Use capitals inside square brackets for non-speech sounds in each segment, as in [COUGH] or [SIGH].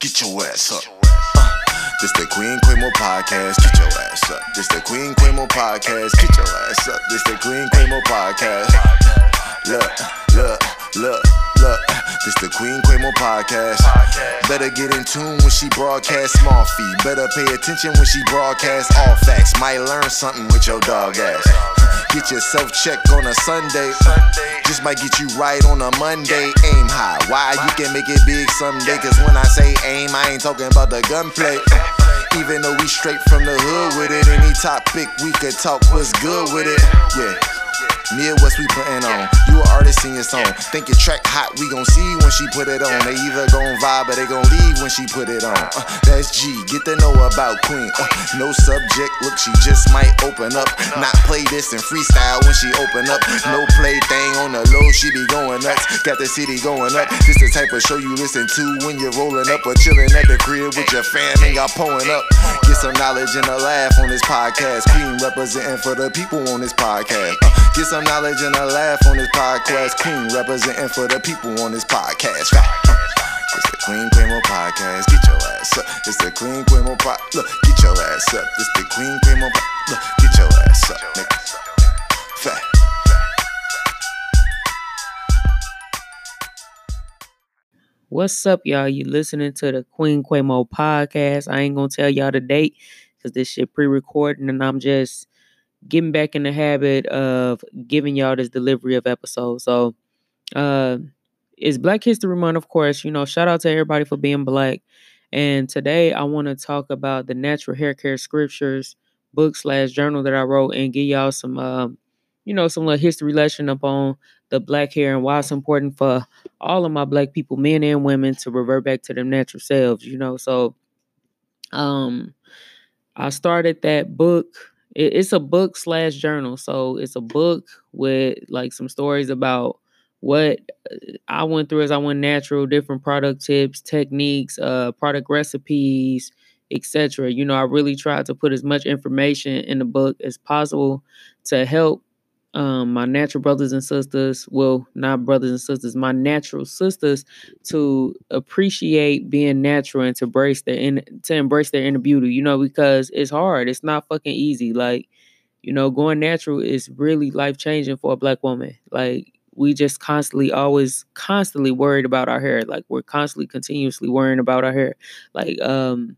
Get your ass up. Uh, this the Queen Quimo podcast. Get your ass up. This the Queen Quimo podcast. Get your ass up. This the Queen Quimo podcast. Look, look, look, look. This the Queen Quimo podcast. Better get in tune when she broadcast small fee. Better pay attention when she broadcast all facts. Might learn something with your dog ass. Get yourself checked on a Sunday. Just might get you right on a Monday. Aim high. Why you can make it big someday? Cause when I say aim, I ain't talking about the gunplay. Even though we straight from the hood with it, any topic we could talk was good with it. Yeah. Midwest we putting on. You an artist in your song. Think your track hot, we gon' see when she put it on. They either gon' vibe or they gon' leave when she put it on. Uh, that's G. Get to know about Queen. Uh, no subject, look, she just might open up. Not play this and freestyle when she open up. No play thing on the low, she be going nuts. Got the city going up. This the type of show you listen to when you're rolling up or chilling at the crib with your fam and y'all pulling up. Get some knowledge and a laugh on this podcast. Queen representing for the people on this podcast. Uh, get some knowledge and a laugh on this podcast. Queen representing for the people on this podcast. It's the Queen Quimo podcast. Get your ass up. It's the Queen Quimo. Look, get your ass up. It's the Queen Quimo. Look, get your ass up, nigga. Fat. What's up, y'all? You listening to the Queen Quamo podcast. I ain't gonna tell y'all the date because this shit pre-recording and I'm just getting back in the habit of giving y'all this delivery of episodes. So uh it's Black History Month, of course. You know, shout out to everybody for being black. And today I want to talk about the natural hair care scriptures book slash journal that I wrote and give y'all some um, you know, some little history lesson upon the black hair and why it's important for all of my black people, men and women, to revert back to their natural selves, you know. So um I started that book. It, it's a book slash journal. So it's a book with like some stories about what uh, I went through as I went natural, different product tips, techniques, uh, product recipes, etc. You know, I really tried to put as much information in the book as possible to help um, my natural brothers and sisters, well, not brothers and sisters, my natural sisters, to appreciate being natural and to embrace their in, to embrace their inner beauty. You know, because it's hard. It's not fucking easy. Like, you know, going natural is really life changing for a black woman. Like, we just constantly, always, constantly worried about our hair. Like, we're constantly, continuously worrying about our hair. Like, um,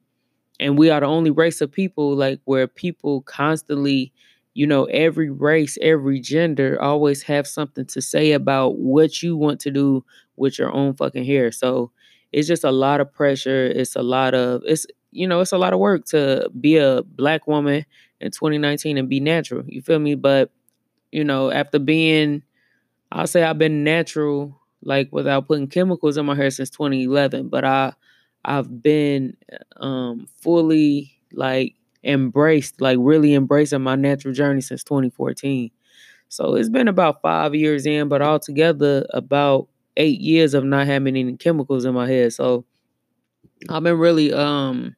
and we are the only race of people like where people constantly you know every race every gender always have something to say about what you want to do with your own fucking hair. So it's just a lot of pressure it's a lot of it's you know it's a lot of work to be a black woman in 2019 and be natural you feel me? But you know after being i'll say i've been natural like without putting chemicals in my hair since 2011 but i i've been um fully like embraced, like really embracing my natural journey since 2014. So it's been about five years in, but altogether about eight years of not having any chemicals in my head. So I've been really um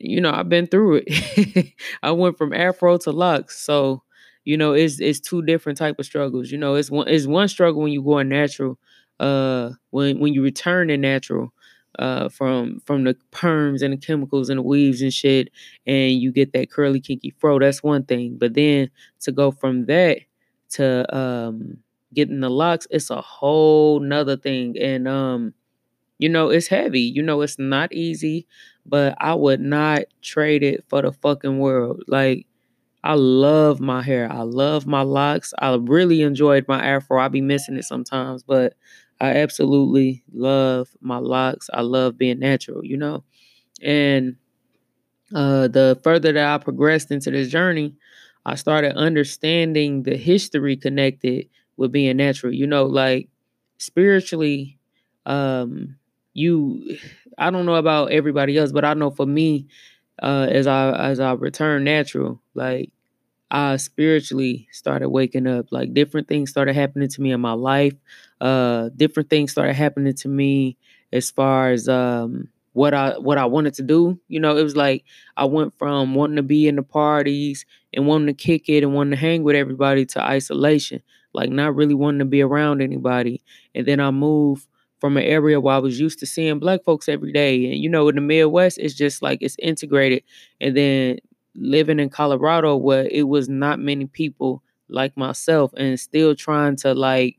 you know, I've been through it. [LAUGHS] I went from afro to locks. So, you know, it's it's two different type of struggles. You know, it's one it's one struggle when you go natural, uh when when you return to natural uh from from the perms and the chemicals and the weaves and shit and you get that curly kinky fro that's one thing but then to go from that to um getting the locks it's a whole nother thing and um you know it's heavy you know it's not easy but i would not trade it for the fucking world like I love my hair. I love my locks. I really enjoyed my afro. I be missing it sometimes, but I absolutely love my locks. I love being natural, you know? And uh, the further that I progressed into this journey, I started understanding the history connected with being natural. You know, like spiritually, um, you I don't know about everybody else, but I know for me, uh, as I as I return natural, like I spiritually started waking up. Like different things started happening to me in my life. Uh, different things started happening to me as far as um what I what I wanted to do. You know, it was like I went from wanting to be in the parties and wanting to kick it and wanting to hang with everybody to isolation, like not really wanting to be around anybody. And then I moved from an area where I was used to seeing black folks every day. And you know, in the Midwest, it's just like it's integrated. And then living in Colorado where it was not many people like myself and still trying to like,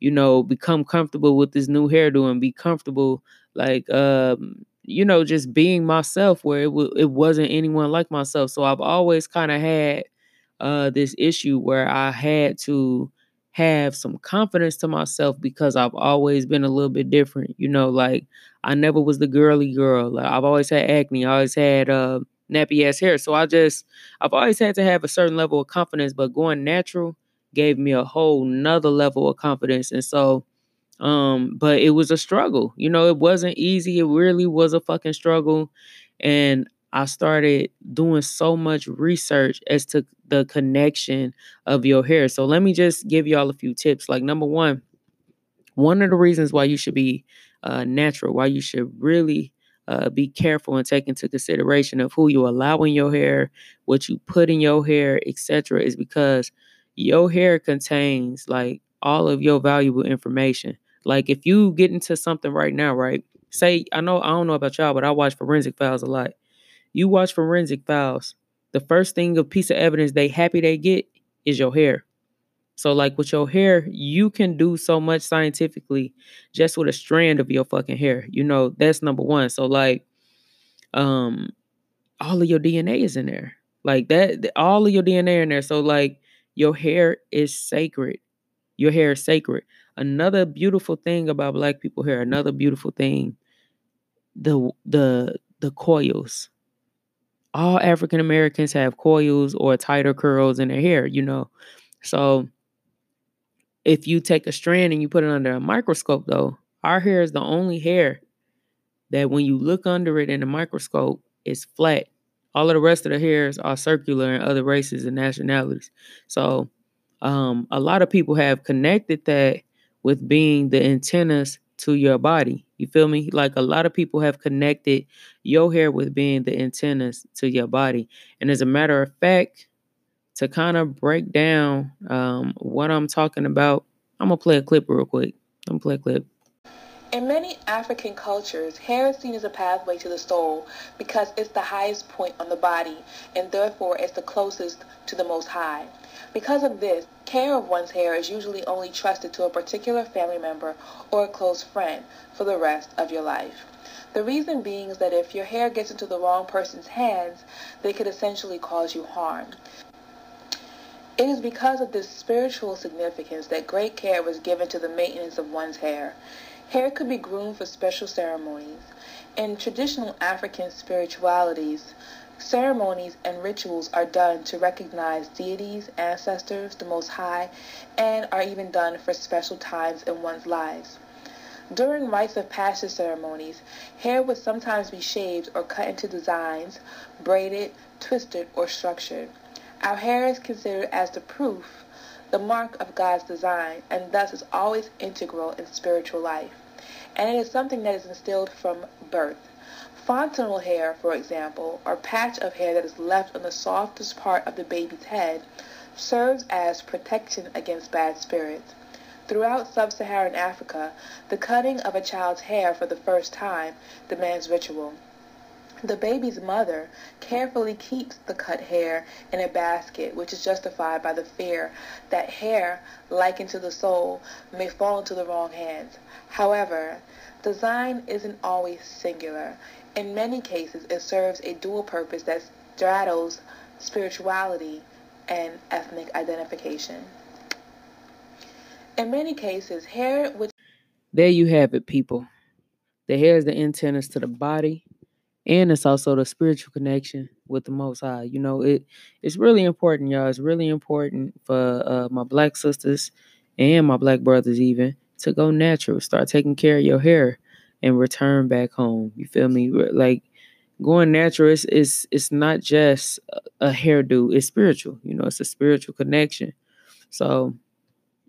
you know, become comfortable with this new hairdo and be comfortable like um you know just being myself where it w- it wasn't anyone like myself. So I've always kind of had uh this issue where I had to have some confidence to myself because I've always been a little bit different. You know, like I never was the girly girl. Like, I've always had acne. I always had uh, nappy ass hair. So I just I've always had to have a certain level of confidence, but going natural gave me a whole nother level of confidence. And so um, but it was a struggle. You know, it wasn't easy. It really was a fucking struggle. And I started doing so much research as to the connection of your hair. So let me just give y'all a few tips. Like number one, one of the reasons why you should be uh, natural, why you should really uh, be careful and take into consideration of who you allow in your hair, what you put in your hair, etc., is because your hair contains like all of your valuable information. Like if you get into something right now, right? Say I know I don't know about y'all, but I watch forensic files a lot. You watch forensic files. The first thing a piece of evidence they happy they get is your hair. So like with your hair, you can do so much scientifically just with a strand of your fucking hair. You know, that's number 1. So like um all of your DNA is in there. Like that all of your DNA in there. So like your hair is sacred. Your hair is sacred. Another beautiful thing about black people hair, another beautiful thing, the the the coils. All African Americans have coils or tighter curls in their hair, you know. So if you take a strand and you put it under a microscope though, our hair is the only hair that when you look under it in a microscope, it's flat. All of the rest of the hairs are circular in other races and nationalities. So um, a lot of people have connected that with being the antennas to your body. You feel me? Like a lot of people have connected your hair with being the antennas to your body. And as a matter of fact, to kind of break down um, what I'm talking about, I'm gonna play a clip real quick. I'm gonna play a clip. In many African cultures, hair is seen as a pathway to the soul because it's the highest point on the body and therefore it's the closest to the Most High. Because of this, care of one's hair is usually only trusted to a particular family member or a close friend for the rest of your life. The reason being is that if your hair gets into the wrong person's hands, they could essentially cause you harm. It is because of this spiritual significance that great care was given to the maintenance of one's hair. Hair could be groomed for special ceremonies. In traditional African spiritualities, ceremonies and rituals are done to recognize deities, ancestors, the Most High, and are even done for special times in one's lives. During rites of passage ceremonies, hair would sometimes be shaved or cut into designs, braided, twisted, or structured. Our hair is considered as the proof, the mark of God's design, and thus is always integral in spiritual life. And it is something that is instilled from birth. Fontanel hair, for example, or patch of hair that is left on the softest part of the baby's head, serves as protection against bad spirits. Throughout sub-Saharan Africa, the cutting of a child's hair for the first time demands ritual. The baby's mother carefully keeps the cut hair in a basket, which is justified by the fear that hair, likened to the soul, may fall into the wrong hands. However, design isn't always singular. In many cases, it serves a dual purpose that straddles spirituality and ethnic identification. In many cases, hair which There you have it, people. The hair is the antennas to the body and it's also the spiritual connection with the most high you know it it's really important y'all it's really important for uh, my black sisters and my black brothers even to go natural start taking care of your hair and return back home you feel me? Like going natural is it's, it's not just a hairdo it's spiritual you know it's a spiritual connection. So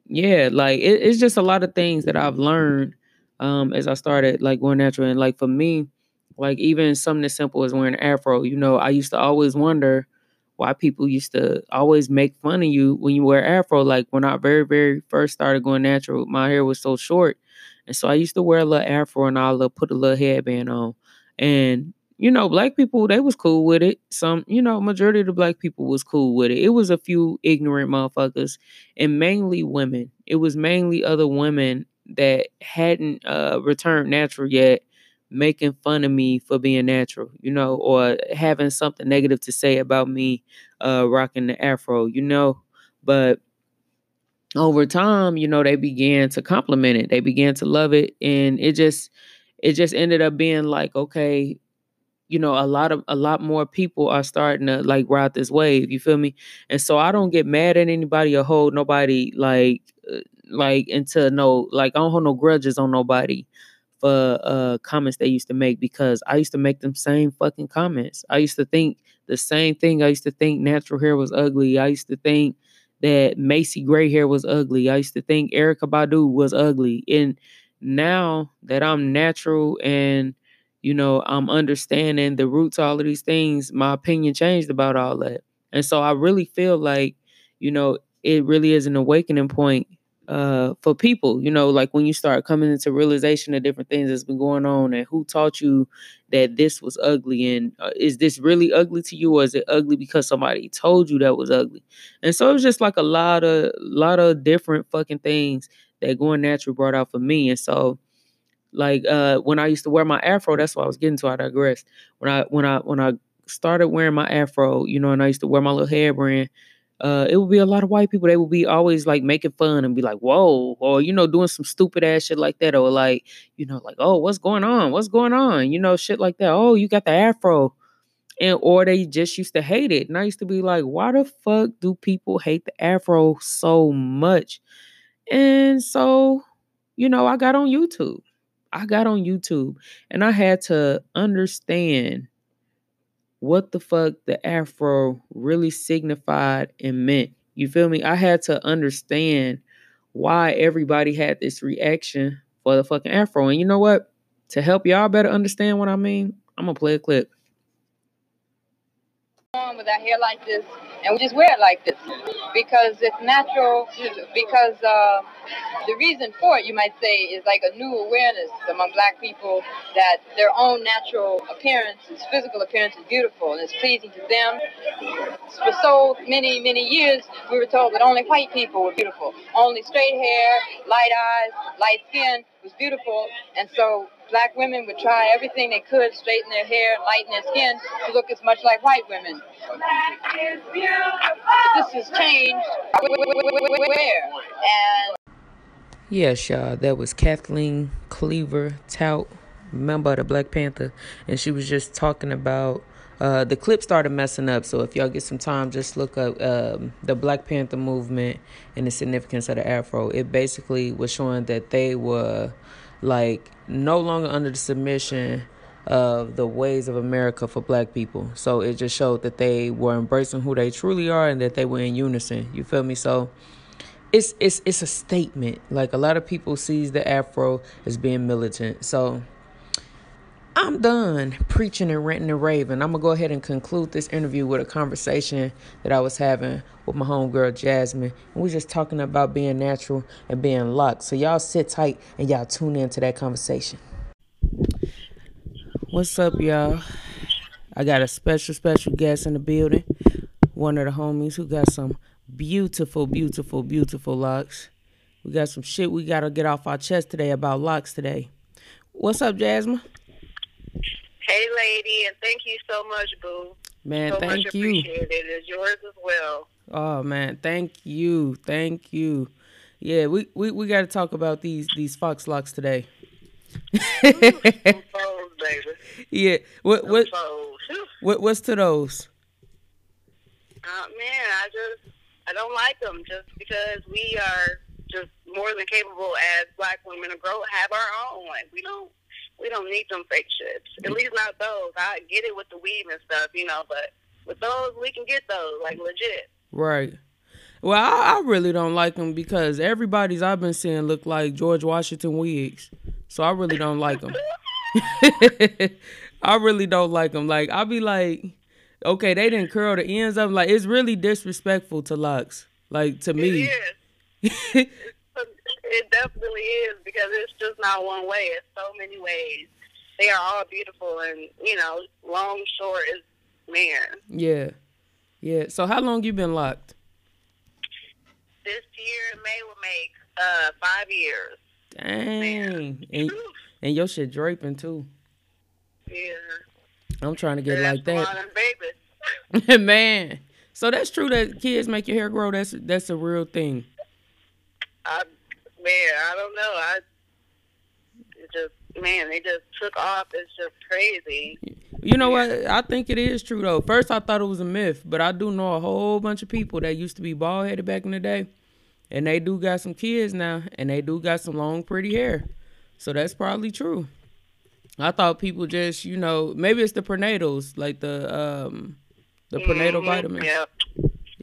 yeah like it, it's just a lot of things that i've learned um as i started like going natural and like for me like even something as simple as wearing an afro. You know, I used to always wonder why people used to always make fun of you when you wear afro. Like when I very, very first started going natural, my hair was so short. And so I used to wear a little afro and I'll put a little headband on. And you know, black people, they was cool with it. Some, you know, majority of the black people was cool with it. It was a few ignorant motherfuckers and mainly women. It was mainly other women that hadn't uh, returned natural yet making fun of me for being natural, you know, or having something negative to say about me uh, rocking the afro, you know. But over time, you know, they began to compliment it. They began to love it. And it just it just ended up being like, okay, you know, a lot of a lot more people are starting to like ride this wave. You feel me? And so I don't get mad at anybody or hold nobody like uh, like into no like I don't hold no grudges on nobody for uh comments they used to make because I used to make them same fucking comments. I used to think the same thing. I used to think natural hair was ugly. I used to think that Macy gray hair was ugly. I used to think Erykah Badu was ugly. And now that I'm natural and you know, I'm understanding the roots all of these things, my opinion changed about all that. And so I really feel like, you know, it really is an awakening point uh, for people, you know, like when you start coming into realization of different things that's been going on and who taught you that this was ugly and uh, is this really ugly to you or is it ugly because somebody told you that was ugly? And so it was just like a lot of lot of different fucking things that going natural brought out for me. And so like uh when I used to wear my afro, that's what I was getting to. I digress. When I when I when I started wearing my afro, you know, and I used to wear my little hairband uh, it would be a lot of white people. They would be always like making fun and be like, "Whoa," or you know, doing some stupid ass shit like that, or like, you know, like, "Oh, what's going on? What's going on?" You know, shit like that. Oh, you got the afro, and or they just used to hate it. And I used to be like, "Why the fuck do people hate the afro so much?" And so, you know, I got on YouTube. I got on YouTube, and I had to understand what the fuck the afro really signified and meant. You feel me? I had to understand why everybody had this reaction for the fucking afro. And you know what? To help y'all better understand what I mean, I'm gonna play a clip. With our hair like this, and we just wear it like this because it's natural. Because uh, the reason for it, you might say, is like a new awareness among black people that their own natural appearance, its physical appearance, is beautiful and is pleasing to them. For so many, many years, we were told that only white people were beautiful. Only straight hair, light eyes, light skin was beautiful. And so black women would try everything they could, straighten their hair, lighten their skin to look as much like white women. This has changed. Where? And Yes, y'all. That was Kathleen Cleaver Tout, member of the Black Panther, and she was just talking about. Uh, the clip started messing up, so if y'all get some time, just look up um, the Black Panther movement and the significance of the Afro. It basically was showing that they were like no longer under the submission of the ways of America for black people. So it just showed that they were embracing who they truly are and that they were in unison. You feel me? So it's it's it's a statement. Like a lot of people sees the afro as being militant. So I'm done preaching and ranting and raving. I'm gonna go ahead and conclude this interview with a conversation that I was having with my homegirl Jasmine. And we are just talking about being natural and being locked. So y'all sit tight and y'all tune in to that conversation. What's up, y'all? I got a special, special guest in the building. One of the homies who got some beautiful, beautiful, beautiful locks. We got some shit we gotta get off our chest today about locks today. What's up, Jasmine? Hey, lady, and thank you so much, boo. Man, so thank much you. Appreciated. It's yours as well. Oh man, thank you, thank you. Yeah, we we, we got to talk about these these fox locks today. Ooh. [LAUGHS] Yeah, what what what what's to those? Uh, man, I just I don't like them just because we are just more than capable as black women to grow have our own. Like we don't we don't need them fake shits. At least not those. I get it with the weave and stuff, you know, but with those we can get those like legit. Right. Well, I, I really don't like them because everybody's I've been seeing look like George Washington wigs. So I really don't like them. [LAUGHS] I really don't like them. Like I'll be like, okay, they didn't curl the ends up. Like it's really disrespectful to locks. Like to me. It is. [LAUGHS] It definitely is because it's just not one way. It's so many ways. They are all beautiful, and you know, long, short is man. Yeah, yeah. So how long you been locked? This year, May will make uh five years. Dang, and and your shit draping too. Yeah. I'm trying to get like that. one of them babies. Man. So that's true that kids make your hair grow. That's that's a real thing. I, man, I don't know. I it just man, they just took off. It's just crazy. You know what? I think it is true though. First I thought it was a myth, but I do know a whole bunch of people that used to be bald headed back in the day. And they do got some kids now and they do got some long pretty hair. So that's probably true. I thought people just, you know, maybe it's the prenatals, like the um the prenatal Mhm, vitamins. Yeah.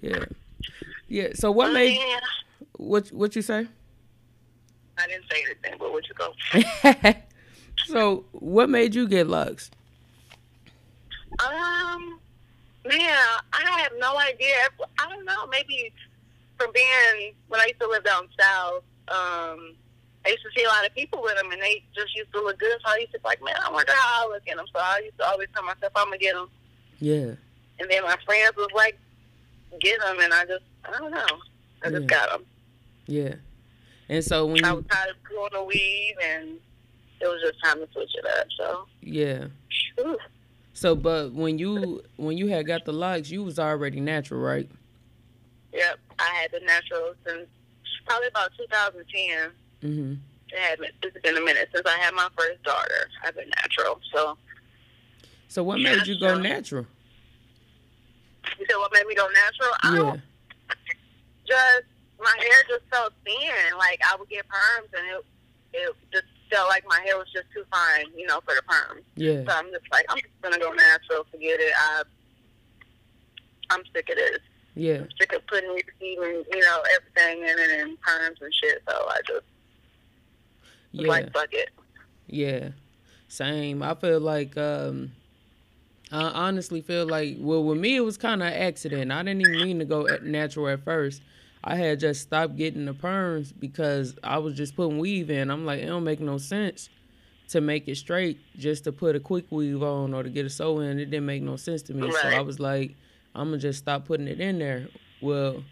Yeah. Yeah. So what made Yeah. what what you say? I didn't say anything, but what you go? [LAUGHS] so what made you get locks? Um, man, I have no idea. I don't know. Maybe from being when I used to live down south, um, I used to see a lot of people with them, and they just used to look good. So I used to be like, man, I wonder how I look in them. So I used to always tell myself I'm gonna get them. Yeah. And then my friends was like, get them, and I just, I don't know, I just got them. Yeah. And so when I was tired of growing a weave, and it was just time to switch it up. So, yeah. ooh. So but when you when you had got the locks, you was already natural, right? yep, I had the natural since probably about 2010. Mhm. It had been, it's been a minute since I had my first daughter. I've been natural. So So what made you go natural? you said what made me go natural? I Yeah. don't just my hair just felt thin. Like I would get perms and it it just felt like my hair was just too fine, you know, for the perms. Yeah. So I'm just like, I'm just gonna go natural, forget it. I I'm sick of this. Yeah. I'm sick of putting even, you know, everything in it and perms and shit. So I just Yeah. like fuck it. Yeah. Same. I feel like um I honestly feel like well with me it was kind of accident. I didn't even mean to go natural at first. I had just stopped getting the perms because I was just putting weave in. I'm like it don't make no sense to make it straight just to put a quick weave on or to get a sew in. It didn't make no sense to me. So I was like I'm gonna just stop putting it in there. Well,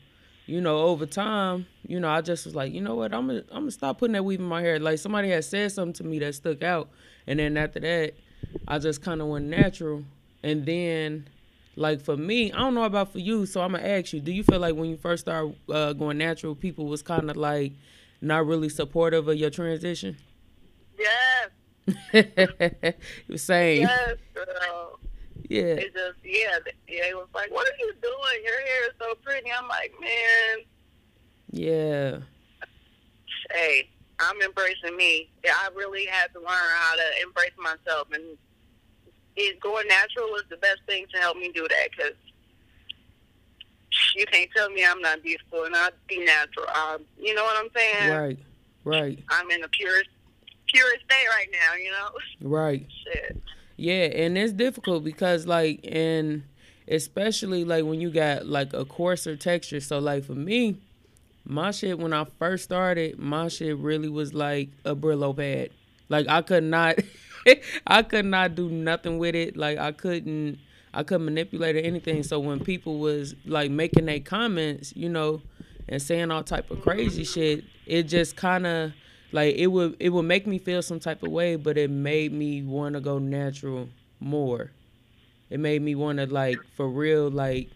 you know, over time, you know, I just was like, you know what, I'm gonna I'm gonna stop putting that weave in my hair. Like somebody had said something to me that stuck out, and then after that, I just kind of went natural. And then, like for me, I don't know about for you, so I'm gonna ask you: Do you feel like when you first started uh, going natural, people was kind of like not really supportive of your transition? Yes, [LAUGHS] Same. yes, girl. Yeah. It just yeah, yeah. It was like, what are you doing? Your hair is so pretty. I'm like, man, Yeah. hey, I'm embracing me. Yeah, I really had to learn how to embrace myself, and it going natural was the best thing to help me do that. Cause you can't tell me I'm not beautiful and I be natural. Um, you know what I'm saying? Right. Right. I'm in a purest, purest state right now. You know, [LAUGHS] Right. shit. Yeah, and it's difficult because like and especially like when you got like a coarser texture. So like for me, my shit when I first started, my shit really was like a Brillo pad. Like I could not [LAUGHS] [LAUGHS] I could not do nothing with it. Like I couldn't I couldn't manipulate or anything. So when people was like making their comments, you know, and saying all type of crazy shit, it just kind of like it would it would make me feel some type of way, but it made me want to go natural more. It made me want to like for real like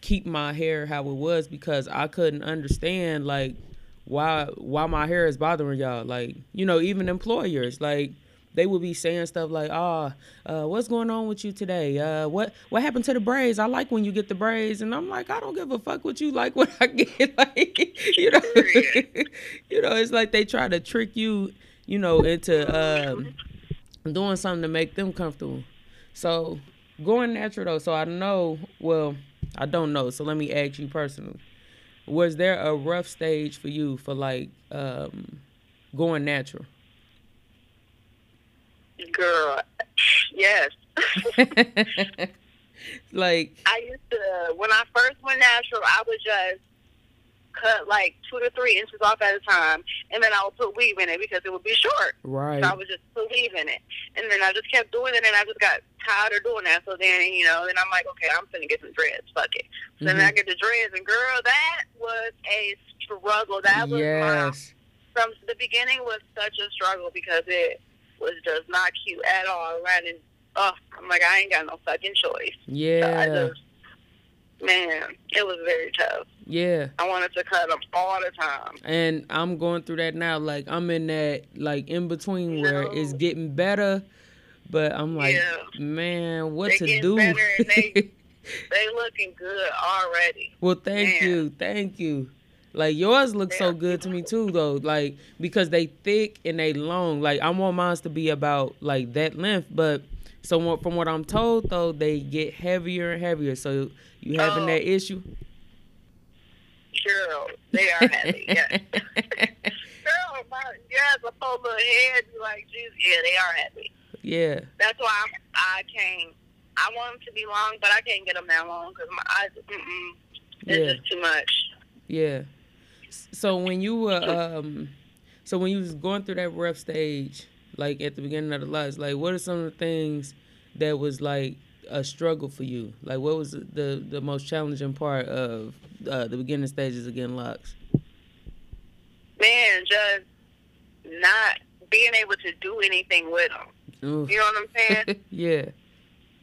keep my hair how it was because I couldn't understand like why why my hair is bothering y'all. Like you know even employers like they would be saying stuff like, "Ah, uh, what's going on with you today? Uh, what what happened to the braids? I like when you get the braids." And I'm like, "I don't give a fuck what you like when I get [LAUGHS] like, you know, [LAUGHS] you know, it's like they try to trick you, you know, into um, doing something to make them comfortable." So going natural though, so I know. Well, I don't know. So let me ask you personally: Was there a rough stage for you for like um, going natural? Girl, yes. [LAUGHS] like I used to when I first went natural, I would just cut like two to three inches off at a time, and then I would put weave in it because it would be short. Right. So I would just put weave in it, and then I just kept doing it, and I just got tired of doing that. So then, you know, then I'm like, okay, I'm gonna get some dreads. Fuck it. So then Mhm. I get the dreads, and girl, that was a struggle. That was my yes. from the beginning was such a struggle because it was just not cute at all. And oh, I'm like, I ain't got no fucking choice. So I Yeah. just, man, it was very tough. Yeah. I wanted to cut them all the time. And I'm going through that now. Like I'm in that like in between where it's getting better, but I'm like, Yeah. man, what They to do? they- [LAUGHS] They looking good already. well, thank Man. you, thank you. Like yours look so good to me too, though. Like because they thick and they long. Like I want mine to be about like that length, but so from what I'm told though, they get heavier and heavier. So you having Oh. that issue? Girl, they are heavy. yeah. [LAUGHS] Girl, my, yes, a whole little head. Like, geez, yeah, they are heavy. yeah. That's why I'm, I can't. I want them to be long, but I can't get them that long because my eyes. Mm-mm, it's Yeah. just too much. Yeah. So when you were um so when you was going through that rough stage, like at the beginning of the lives, like what are some of the things that was like a struggle for you? Like what was the the most challenging part of uh, the beginning stages of getting locks? Man, just not being able to do anything with them. Oof. You know what I'm saying? [LAUGHS] yeah.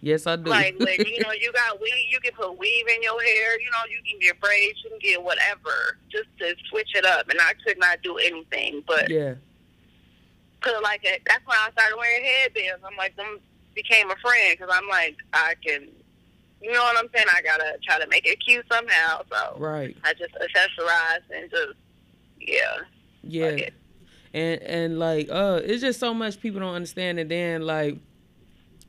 Yes, I do. like, like you know, [LAUGHS] you got weave. You can put weave in your hair. You know, you can get braids. You can get whatever, just to switch it up. And I could not do anything, but yeah. Cause like that's when I started wearing headbands. I'm like, them became a friend because I'm like, I can, you know what I'm saying? I gotta try to make it cute somehow. So Right. I just accessorize and just, yeah. Yeah. it. and and like uh it's just so much people don't understand and then like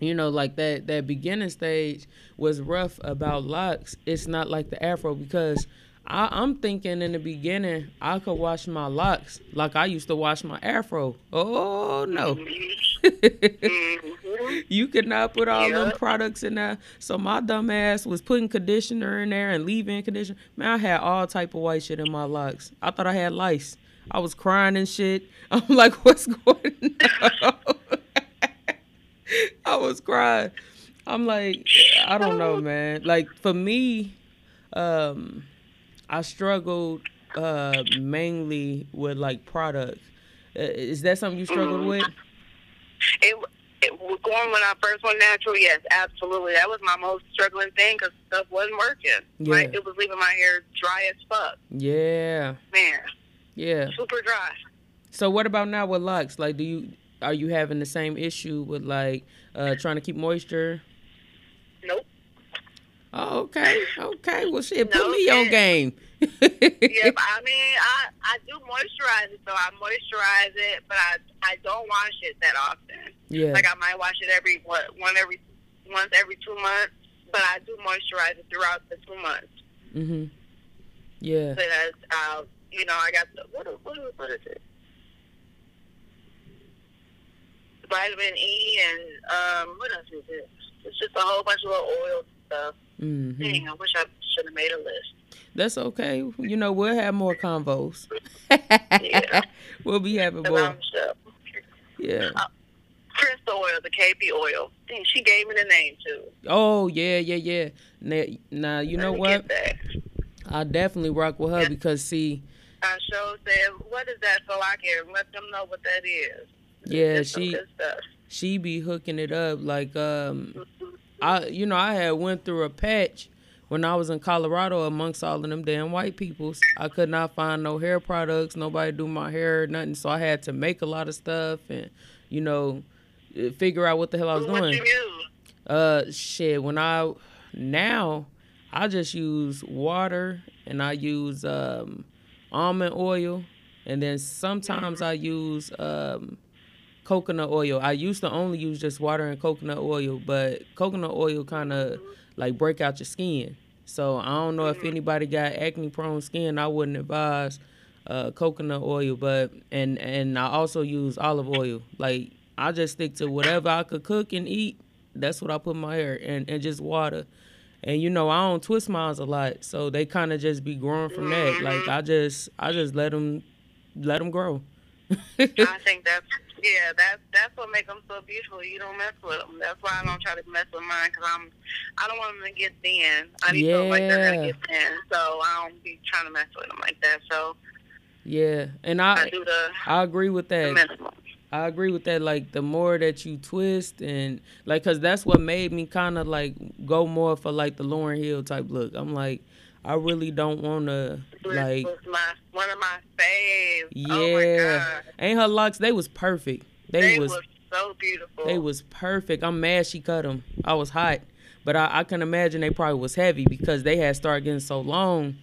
you know like that that beginning stage was rough about locks it's not like the afro because I, I'm thinking in the beginning I could wash my locks like I used to wash my afro. Oh no. Mhm. [LAUGHS] you could not put all them products in there. So my dumb ass was putting conditioner in there and leave-in conditioner. Man, I had all type of white shit in my locks. I thought I had lice. I was crying and shit. [LAUGHS] I'm like, what's going on? [LAUGHS] I was crying. I'm like, I don't know, [LAUGHS] man. Like for me, um, I struggled uh mainly with like products. Uh, Is that something you struggled Mhm. with? It, it was going when I first went natural. Yes, absolutely. That was my most struggling thing because stuff wasn't working. Like Yeah. it was leaving my hair dry as fuck. Yeah. Man, Yeah. super dry. So what about now with locks? Like, do you are you having the same issue with like uh trying to keep moisture? Nope. Oh, okay, okay. Well, shit, put me on game. yeah, [LAUGHS] I mean, I I do moisturize it, so I moisturize it, but I I don't wash it that often. yeah, Like I might wash it every what one every once every two months, but I do moisturize it throughout the two months. mhm, yeah, that's uh, you know, I got the what what what is it? Vitamin E and um, what else is it? It's just a whole bunch of little oil stuff. Mm-hmm. Dang, I wish I should have made a list. That's okay. You know, we'll have more convos. Yeah. [LAUGHS] we'll be having more. Sure. Yeah. Crystal oil, the KP oil. Dang, she gave me the name too. Oh yeah, yeah, yeah. Now, now you Let know what? I definitely rock with her Yeah. because see, I showed said, "What is that?" So I can let them know what that is. Yeah, she she be hooking it up like um I you know I had went through a patch when I was in Colorado amongst all of them damn white peoples. I could not find no hair products, nobody do my hair, nothing. So I had to make a lot of stuff and you know uh, figure out what the hell I was what doing. Uh shit, when I now I just use water and I use um almond oil and then sometimes I use um coconut oil. I used to only use just water and coconut oil, but coconut oil kind of like break out your skin. So I don't know if anybody got acne prone skin, I wouldn't advise uh, coconut oil, but and and I also use olive oil. Like I just stick to whatever I could cook and eat. That's what I put in my hair and and just water. and you know I don't twist mine a lot, so they kind of just be growing from that. Like I just I just let them let them grow. I think that's yeah, that's that's what makes them so beautiful. You don't mess with them. That's why I don't try to mess with mine because I'm I don't want them to get thin. I need feel like they're gonna get thin, so I don't be trying to mess with them like that. So yeah, and I I, do the, I agree with that. I agree with that. Like the more that you twist and like, cause that's what made me kind of like go more for like the Lauryn Hill type look. I'm like, I really don't want to like, was my one of my faves. yeah. Oh my god, Ain't her locks? They was perfect. They, they was was so beautiful. they was perfect. I'm mad she cut them. I was hot, but I, I can imagine they probably was heavy because they had started getting so long.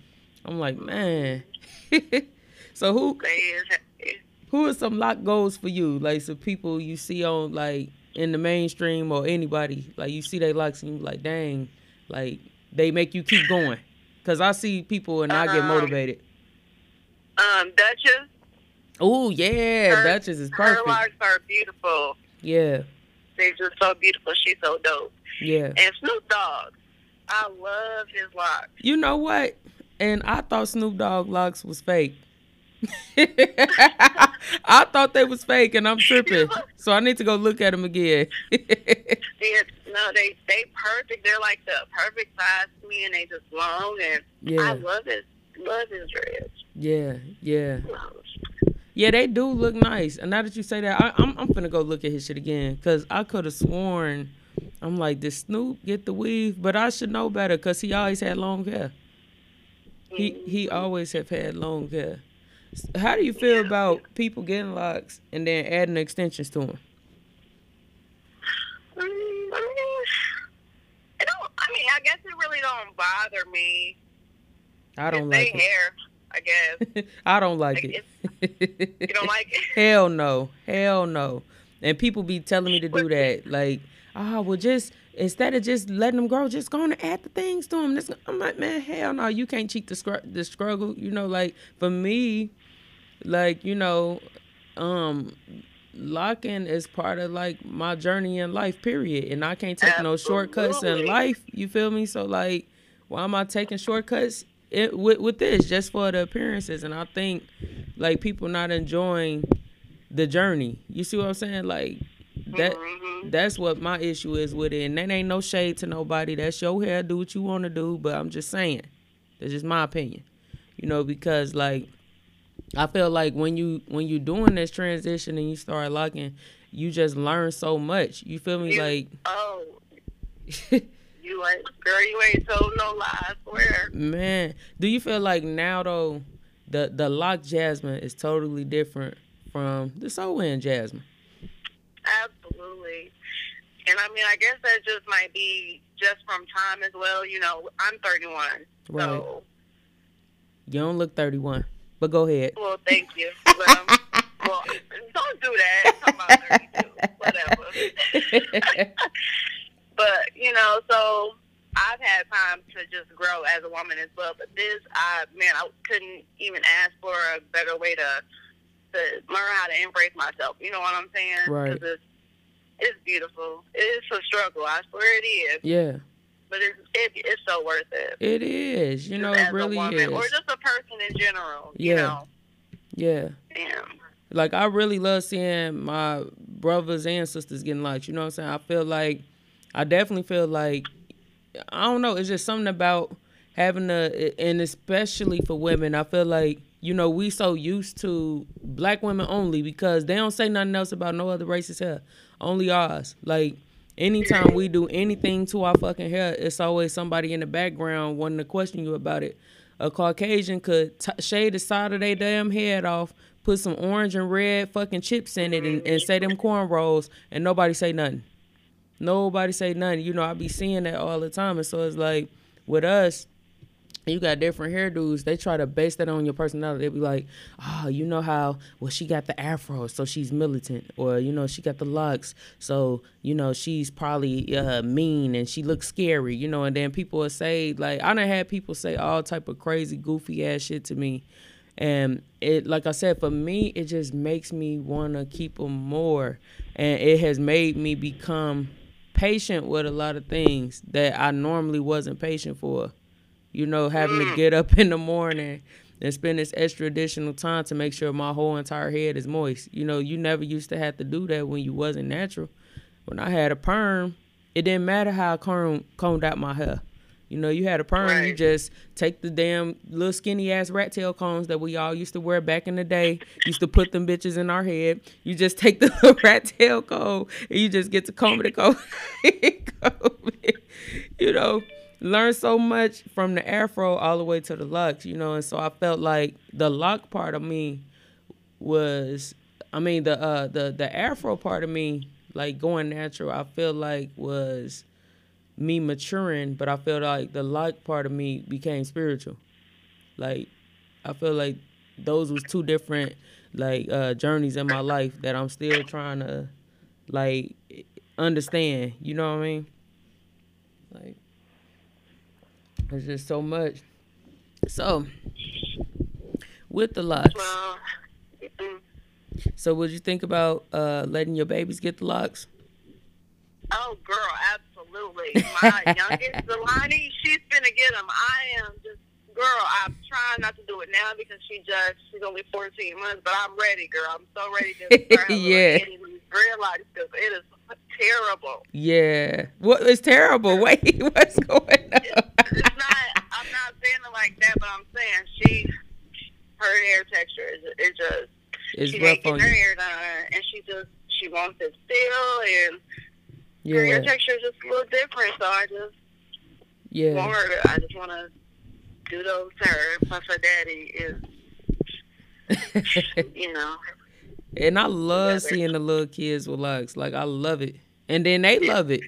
I'm like, man. [LAUGHS] so who who are some lock goals for you? Like some people you see on like in the mainstream or anybody like you see they locks and you like, dang, like they make you keep going. Cause I see people and I get Um, motivated. um Duchess. Oh yeah, her- Duchess is perfect. Her locks are beautiful. Yeah, They're just so beautiful. She's so dope. yeah. And Snoop Dogg, I love his locks. You know what? And I thought Snoop Dogg locks was fake. [LAUGHS] I thought they was fake, and I'm [LAUGHS] tripping. So I need to go look at them again. [LAUGHS] They're, no, they they perfect. They're like the perfect size to me, and they just long. And yeah. I love his love his dreads. yeah, yeah, yeah. They do look nice. And now that you say that, I, I'm I'm finna go look at his shit again, cause I could have sworn. I'm like, did Snoop get the weave? But I should know better, cause he always had long hair. He he mm-hmm. always have had long hair. How do you feel about people getting locks and then adding extensions to them? Um, Mm, I mean, it don't. I mean, I guess it really don't bother me. I don't like they hair. I guess it. [LAUGHS] I don't like Like, it. you don't like it. [LAUGHS] Hell no. Hell no. And people be telling me to do that. Like, ah, well, just instead of just letting them grow, just going to add the things to them. This, I'm like, man, hell no. You can't cheat the scr- the struggle. You know, like for me, like you know, um, locking is part of like my journey in life. Period. And I can't take no shortcuts in life. You feel me? So like, why am I taking shortcuts? It, with with this just for the appearances, and I think like people not enjoying the journey. You see what I'm saying? Like that Mhm. that's what my issue is with it. And that ain't no shade to nobody. That's your hair. Do what you want to do. But I'm just saying. That's just my opinion. You know, because like I feel like when you when you doing this transition and you start locking, you just learn so much. You feel me? Oh. [LAUGHS] You- Like Oh, you ain't girl. You ain't told no lie. I swear. man, do you feel like now though the the lock jasmine is totally different from the soul wind jasmine? Absolutely. And I mean, I guess that just might be just from time as well. You know, I'm 31. Right. So, You don't look 31. But go ahead. well, thank you. But, um, well, don't do that. I'm talking about 32. Whatever. [LAUGHS] but, you know, so I've had time to just grow as a woman as well. But this, I, man, I couldn't even ask for a better way to to learn how to embrace myself. You know what I'm saying? Right. 'Cause It's, it's beautiful. It's a struggle. I swear it is. yeah, But it's it, it's so worth it. it is. You know, it really is. or just a person in general. Yeah. You know, yeah. damn. Like I really love seeing my brothers and sisters getting likes. You know what I'm saying? I feel like I definitely feel like I don't know. It's just something about having a and especially for women. I feel like you know we so used to black women only because they don't say nothing else about no other races hair. Only ours. Like anytime we do anything to our fucking hair, it's always somebody in the background wanting to question you about it. A Caucasian could t- shade the side of their damn head off, put some orange and red fucking chips in it, and, and say them cornrows, and nobody say nothing. Nobody say nothing. You know, I be seeing that all the time, and so it's like with us, you got different hairdos. They try to base that on your personality. They be like, oh, you know how? Well, she got the afro, so she's militant, or you know, she got the locks, so you know, she's probably uh, mean and she looks scary, you know. And then people will say like, I done had people say all type of crazy, goofy ass shit to me, and it, like I said, for me, it just makes me wanna keep them more, and it has made me become patient with a lot of things that I normally wasn't patient for. You know, having to mm. get up [LAUGHS] in the morning and spend this extra additional time to make sure my whole entire head is moist. You know, you never used to have to do that when you wasn't natural. When I had a perm, it didn't matter how I combed, combed out my hair. You know, you had a perm, you just take the damn little skinny ass rat tail combs that we all used to wear back in the day. Used to put them bitches in our head. You just [LAUGHS] take the little [LAUGHS] rat tail comb and you just get to comb it and comb it. comb it. You know, learn so much from the afro all the way to the locks, you know, and so I felt like the lock part of me was I mean the uh the the afro part of me, like going natural, I feel like was me maturing, but I feel like the lock part of me became spiritual. Like I feel like those was two different like uh journeys in my life that I'm still trying to like understand. You know what I mean? Like there's just so much. So with the locks. Well, So would you think about uh letting your babies get the locks? oh, girl, absolutely. My [LAUGHS] youngest, Delani, she's gonna get them. I am just, girl. I'm trying not to do it now because she just, she's only 14 months, but I'm ready, girl. I'm so ready to [LAUGHS] start Yeah. dreadlocks because it is terrible. Yeah. What is terrible? [LAUGHS] Wait, what's going on? Not. I'm saying it like that, but I'm saying she, her hair texture is, is just. It's she rough on her you. hair done, and she just she wants it still, and her hair texture is just a little different. So I just want Yeah. her. To, I just want to do those to her. Plus, her daddy is, [LAUGHS] you know, and I love Yeah, seeing the little kids with locks. Like I love it. And then they love it.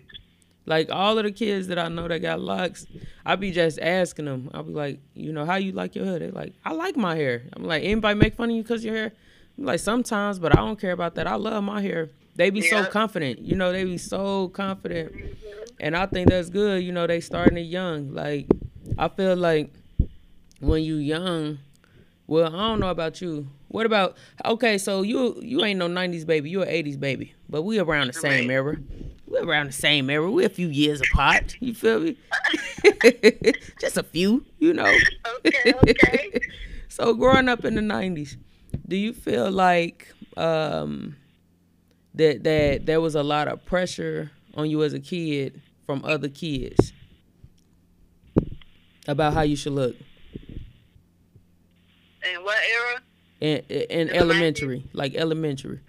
Like all of the kids that I know that got locks, I be just asking them. I'll be like, you know, how you like your hair? They like, I like my hair. I'm like, anybody make fun of you because your hair? I'm like sometimes, but I don't care about that. I love my hair. They be so confident. You know, they be so confident. And I think that's good. You know, they starting it young. Like I feel like when you young, well, I don't know about you. What about okay? So you you ain't no '90s baby. You an '80s baby, but we around the same Right. era. We around the same era. We're a few years apart. You feel me? [LAUGHS] Just a few, you know. okay, [LAUGHS] okay. so growing up in the '90s, do you feel like um, that that there was a lot of pressure on you as a kid from other kids about how you should look And what era? in, in the elementary, like elementary?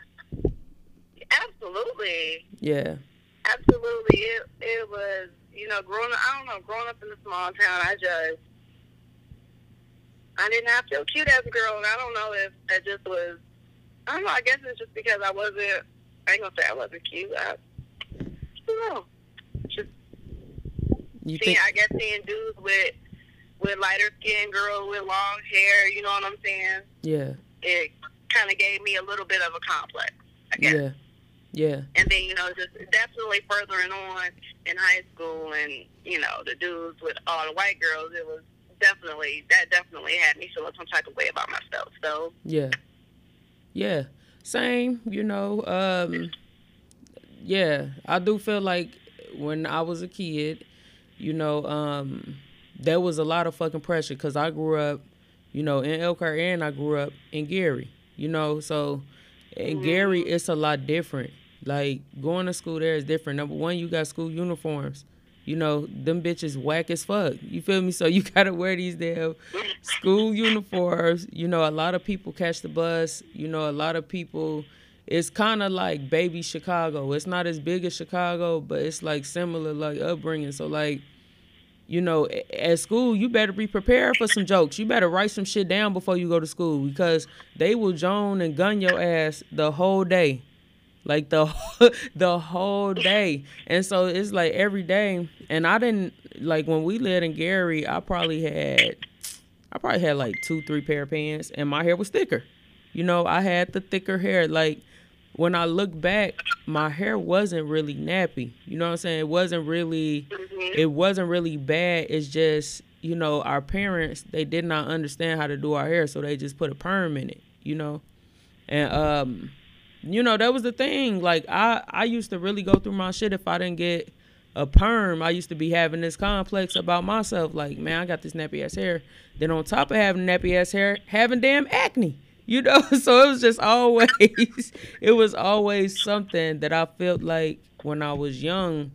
Absolutely, Yeah. Absolutely. It it was, you know, growing. up I don't know, growing up in a small town. I just. I did not have feel cute as a girl, and I don't know if that just was. I don't know. I guess it's just because I wasn't. I ain't gonna say I wasn't cute. I, I don't know. Just You seeing, think? I guess seeing dudes with with lighter skin girls with long hair. You know what I'm saying? Yeah. It kind of gave me a little bit of a complex. I guess. Yeah. Yeah. And then you know, just definitely furthering on in high school, and you know, the dudes with all the white girls. It was definitely that definitely had me feeling some type of way about myself. So Yeah. Yeah. Same, you know. Um yeah, I do feel like when I was a kid, you know, um there was a lot of fucking pressure cuz I grew up, you know, in Elkhart and I grew up in Gary, you know, so in Gary it's a lot different. Like going to school there is different. Number 1, you got school uniforms. You know, them bitches whack as fuck. You feel me? So you [LAUGHS] gotta wear these damn school uniforms. You know, a lot of people catch the bus. You know, a lot of people. It's kind of like baby Chicago. It's not as big as Chicago, but it's like similar like upbringing. So like, you know, at school you better be prepared for some jokes. You better write some shit down before you go to school because they will joan and gun your ass the whole day like the [LAUGHS] the whole day. And so it's like every day. And i didn't like when we lived in gary i probably had i probably had like two three pair of pants and my hair was thicker. You know i had the thicker hair. Like when i look back my hair wasn't really nappy. You know what i'm saying? It wasn't really it wasn't really bad. It's just you know our parents they did not understand how to do our hair so they just put a perm in it you know? And um you know that was the thing. Like I I used to really go through my shit if I didn't get a perm. I used to be having this complex about myself. Like man, I got this nappy ass hair. Then on top of having nappy ass hair, having damn acne. You know, [LAUGHS] so it was just always [LAUGHS] it was always something that I felt like when I was young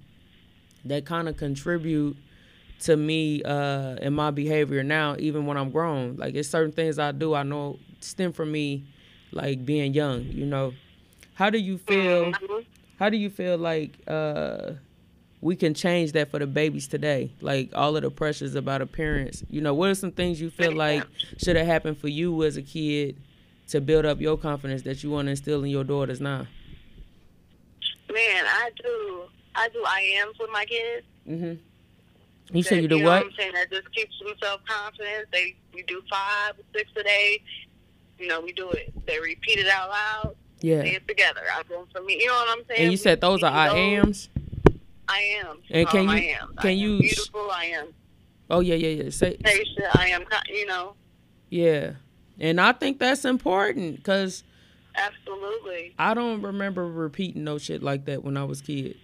that kind of contribute to me uh in my behavior now even when I'm grown. Like it's certain things I do I know stem from me like being young, you know. How do you feel Mhm. how do you feel like uh we can change that for the babies today? Like all of the pressures about appearance. You know, what are some things you feel like should have happened for you as a kid to build up your confidence that you want to instill in your daughters now? Man, I do. I do. I am with my kids. Mhm. You say that, you do know what? I'm saying that just keeps them self confidence. They we do five, six a day. You know, we do it. They repeat it out loud. Say Yeah. it together. I do for me. You know what I'm saying? And you said those are I I ams? I am. And can Um, you- I am. can I am you- beautiful? I am Oh yeah, yeah, yeah. Say patient. I am. You know, yeah. And I think that's important cuz absolutely. I don't remember repeating no shit like that when I was kid.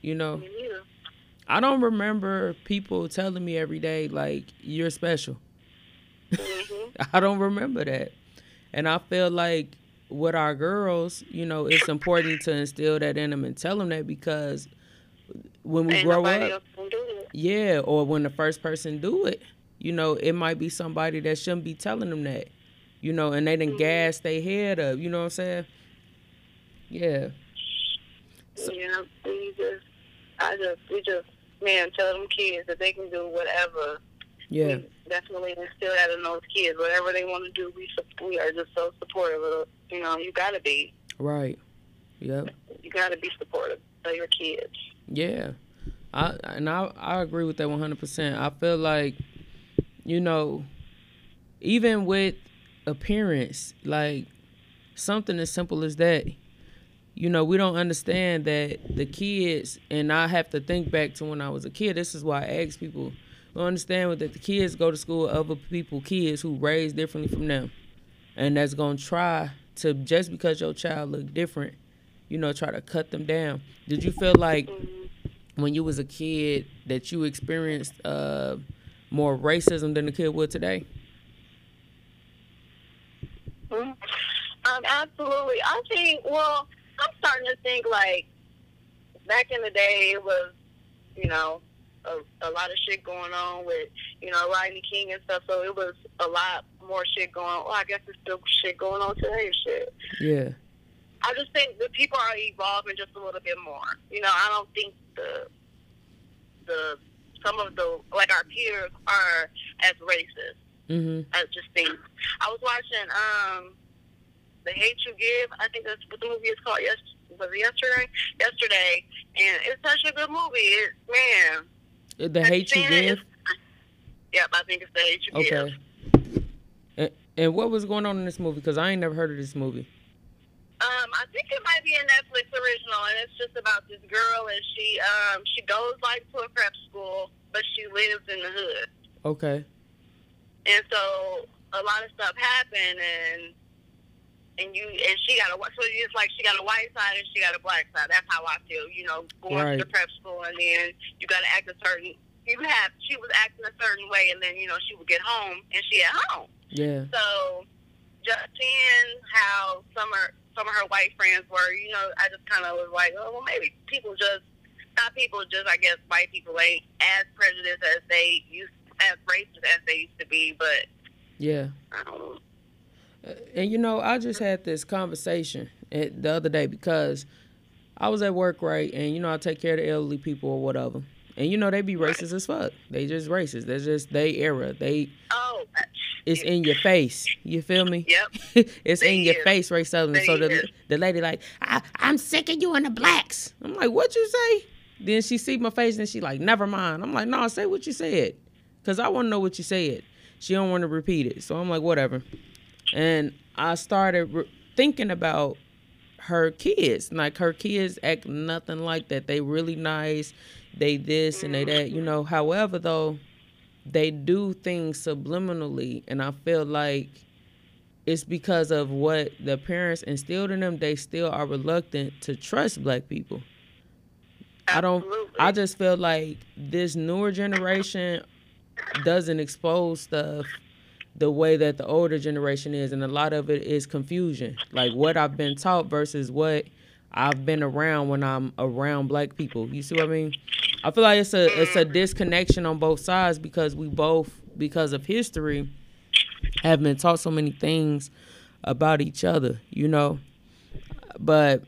You know, Me neither. I don't remember people telling me every day like you're special. Mhm. [LAUGHS] I don't remember that. And I feel like with our girls, you know, it's important to instill that in them and tell them that because when we Ain't grow up, else can do it. yeah, or when the first person do it, you know, it might be somebody that shouldn't be telling them that, you know, and they done Mhm. gas their head up. You know what I'm saying? Yeah. So- yeah, we just, I just, we just, man, tell them kids that they can do whatever. Yeah. We definitely instill that in those kids. Whatever they want to do, we we are just so supportive of. You know, you got to be, Right. Yep. you got to be supportive of your kids. Yeah, I and I I agree with that one hundred percent. I feel like, you know, even with appearance, like something as simple as that, you know, we don't understand that the kids, and I have to think back to when I was a kid. This is why I ask people. Understand that the kids go to school with other people, kids who raised differently from them, and that's gonna try to just because your child look different, you know, try to cut them down. Did you feel like when you was a kid that you experienced uh, more racism than the kid would today? Mhm. Um, absolutely. I think. Well, I'm starting to think like back in the day, it was, you know, a, a lot of shit going on with, you know, Rodney King and stuff. So it was a lot more shit going. on. Well, I guess it's still shit going on today. Shit. Yeah, I just think the people are evolving just a little bit more. You know, I don't think the the some of the like our peers are as racist. mhm, I just think I was watching um The Hate You Give. I think that's what the movie is called. Yes, was it yesterday? Yesterday, and it's such a good movie. It, man, the hate you give. Yep, I think it's The Hate You Give. Okay. And, and what was going on in this movie? Because I ain't never heard of this movie. Um, I think it might be a Netflix original, and it's just about this girl, and she um she goes like to a prep school, but she lives in the hood, Okay. and so a lot of stuff happened, and and you and she got a so it's like she got a white side and she got a black side. That's how I feel, you know, going Right. to the prep school, and then you got to act a certain. You have she was acting a certain way, and then you know she would get home and she at home. Yeah. So just seeing how some of some of her white friends were, you know, I just kind of was like, oh, well, maybe people just not people, just I guess white people ain't as prejudiced as they used, as racist as they used to be. But Yeah. I don't know. And you know, I just had this conversation eh, the other day because I was at work, right? And you know, I take care of the elderly people or whatever. And you know, they be racist as fuck. They just racist. They're just they era. They Oh, it's in your face. You feel me? yep. [LAUGHS] it's They in your face, racism. They so the is. the lady like, I, I'm sick of you and the blacks. I'm like, what you say? Then she see my face and she like, never mind. I'm like, no, say what you said, cause I want to know what you said. She don't want to repeat it, so I'm like, whatever. And I started re- thinking about her kids. Like her kids act nothing like that. They really nice. They this and they that. You know. However, though, they do things subliminally, and I feel like it's because of what the parents instilled in them. They still are reluctant to trust black people. I don't. Absolutely. I just feel like this newer generation doesn't expose stuff the way that the older generation is, and a lot of it is confusion. Like what I've been taught versus what I've been around when I'm around black people. You see what I mean? I feel like it's a it's a disconnection on both sides because we both, because of history, have been taught so many things about each other. You know, but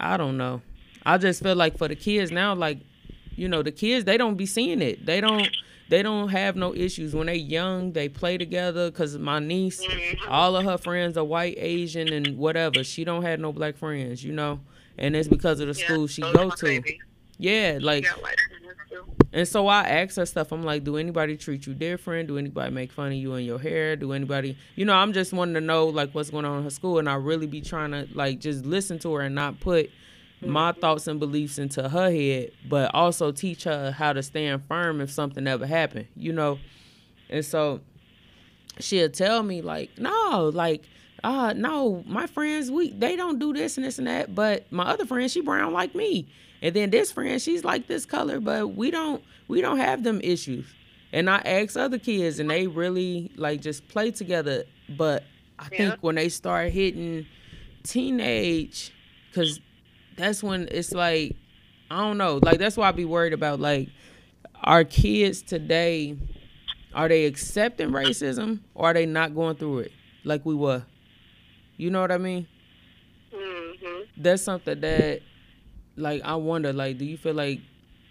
I don't know. I just feel like for the kids now, like you know, the kids they don't be seeing it. They don't. They don't have no issues when they young. They play together. Cause my niece, all of her friends are white, Asian, and whatever. She don't have no black friends, you know. And it's because of the Yeah, school she go to. babies. Yeah, like Yeah, white friends too. and so I ask her stuff. I'm like, do anybody treat you different? Do anybody make fun of you and your hair? Do anybody, you know, I'm just wanting to know like what's going on in her school, and I really be trying to like just listen to her and not put my thoughts and beliefs into her head, but also teach her how to stand firm if something ever happened, you know. And so she'll tell me like, no, like, uh, no, my friends, we they don't do this and this and that, but my other friend, she brown like me. And then this friend, she's like this color, but we don't we don't have them issues. And I ask other kids and they really like just play together. But I Yeah. think when they start hitting teenage, cause that's when it's like, I don't know, like that's why I be worried about like our kids today, are they accepting racism or are they not going through it like we were? You know what I mean? Mm-hmm. That's something that like I wonder, like, do you feel like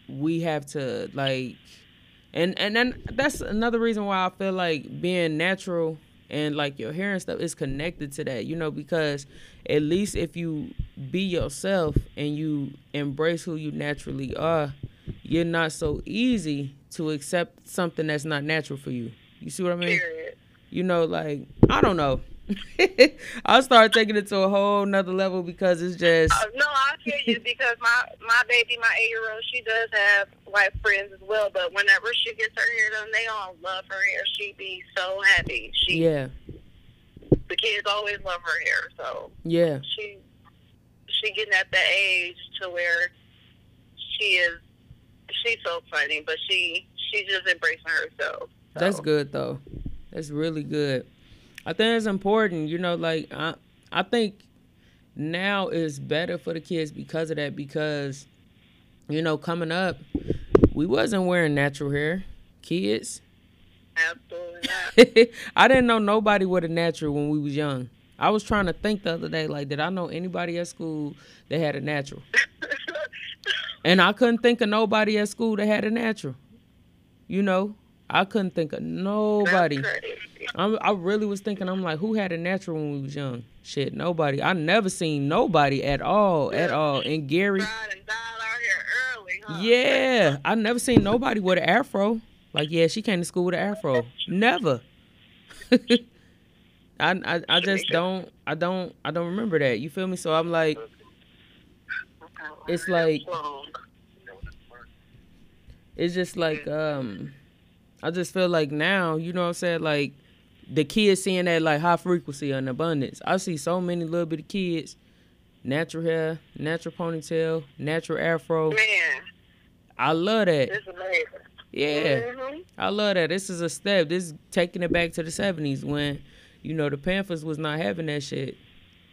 we have to like and and then that's another reason why I feel like being natural and like your hair and stuff is connected to that, you know, because at least if you be yourself and you embrace who you naturally are, you're not so easy to accept something that's not natural for you. You see what I mean? Period. you know, like I don't know. [LAUGHS] I start taking it to a whole nother level because it's just Uh, no, I feel you because my my baby, my eight year old, she does have white friends as well. But whenever she gets her hair done, they all love her hair. She be so happy. She yeah, the kids always love her hair. So yeah, she she getting at that age to where she is she's so funny, but she she's just embracing herself. that's good though. That's really good. I think it's important, you know, like I I think now is better for the kids because of that because you know, coming up, we wasn't wearing natural hair. Kids, Absolutely not. [LAUGHS] I didn't know nobody with a natural when we was young. I was trying to think the other day, like, did I know anybody at school that had a natural? [LAUGHS] And I couldn't think of nobody at school that had a natural. You know, I couldn't think of nobody. I'm, I really was thinking, I'm like, who had a natural when we was young? Shit, nobody. I never seen nobody at all, at all. And Gary, Tried and died out here early, huh? yeah, I never seen nobody with an afro. Like, yeah, she came to school with an afro. Never. [LAUGHS] I, I I just don't I don't I don't remember that. You feel me? So I'm like, It's like- it's just like um I just feel like now, you know what I'm saying, like the kids seeing that like high frequency and abundance. I see so many little bitty kids, natural hair, natural ponytail, natural afro. Man, I love that. it's amazing. Yeah. hmm I love that. This is a step. This is taking it back to the seventies when, you know, the Panthers was not having that shit.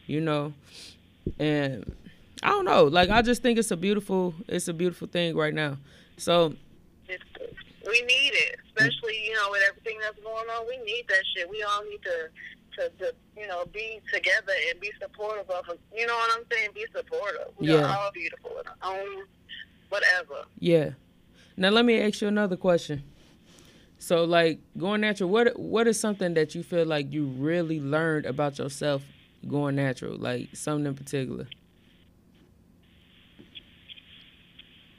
You know? And I don't know. Like I just think it's a beautiful it's a beautiful thing right now. So It's, we need it, especially you know with everything that's going on. We need that shit. We all need to, to, to you know, be together and be supportive of. You know what I'm saying? Be supportive. We Yeah. are all beautiful in our own whatever. Yeah. Now let me ask you another question. So like going natural, what what is something that you feel like you really learned about yourself going natural? Like something in particular?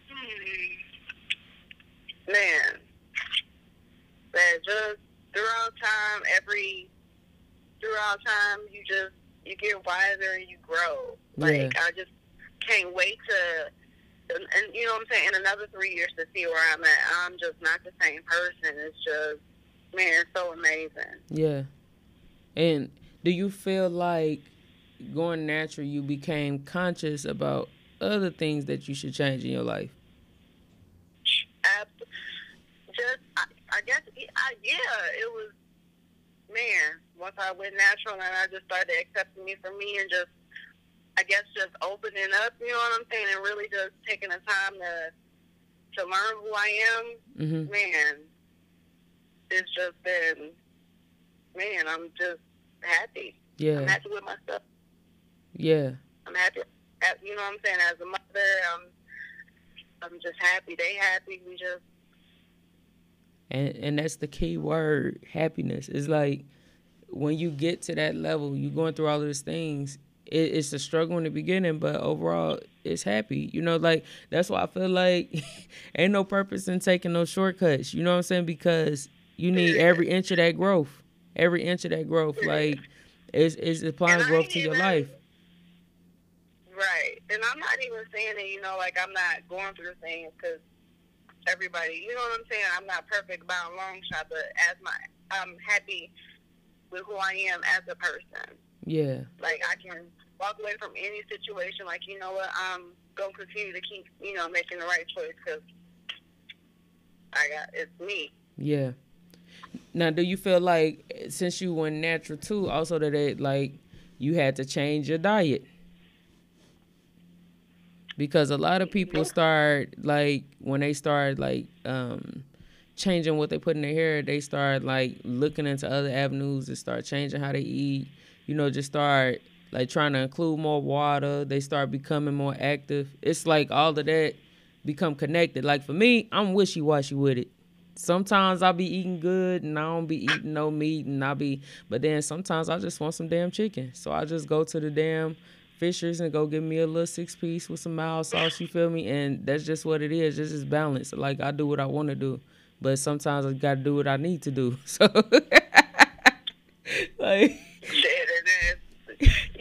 Hmm. Man, that just throughout time, every throughout time, you just you get wiser and you grow. Like I just can't wait to, and, and you know what I'm saying. In another three years to see where I'm at, I'm just not the same person. It's just man, it's so amazing. Yeah. And do you feel like going natural you became conscious about other things that you should change in your life? Just, I, I guess, I, yeah, it was, man, once I went natural and I just started accepting me for me and just, I guess, just opening up, you know what I'm saying, and really just taking the time to to learn who I am, Mm-hmm. man, it's just been, man, I'm just happy. Yeah. I'm happy with myself. yeah, I'm happy. You know what I'm saying? As a mother, I'm, I'm just happy. They happy. We just, and and that's the key word, happiness. It's like when you get to that level, you're going through all of these things. It, it's a struggle in the beginning, but overall, it's happy. You know, like that's why I feel like [LAUGHS] ain't no purpose in taking no shortcuts. You know what I'm saying? Because you need every inch of that growth, every inch of that growth. Like it's it's applying growth to your even- life. right. And I'm not even saying that, you know, like I'm not going through things because everybody, you know what I'm saying? I'm not perfect by a long shot, but as my, I'm happy with who I am as a person. Yeah, Like I can walk away from any situation. Like you know what, I'm gonna continue to keep you know making the right choice because I got it's me. yeah. Now, do you feel like since you went natural too, also that it like you had to change your diet? Because a lot of people start like when they start like um changing what they put in their hair, they start like looking into other avenues and start changing how they eat. You know, just start like trying to include more water. They start becoming more active. It's like all of that become connected. Like for me, I'm wishy washy with it. Sometimes I'll be eating good and I don't be eating no meat and I'll be but then sometimes I just want some damn chicken. So I just go to the damn Fishers and go get me a little six piece with some mild sauce, you feel me? And that's just what it is. It's just balance. Like I do what I want to do. But sometimes I gotta do what I need to do. [LAUGHS] So [LAUGHS] like.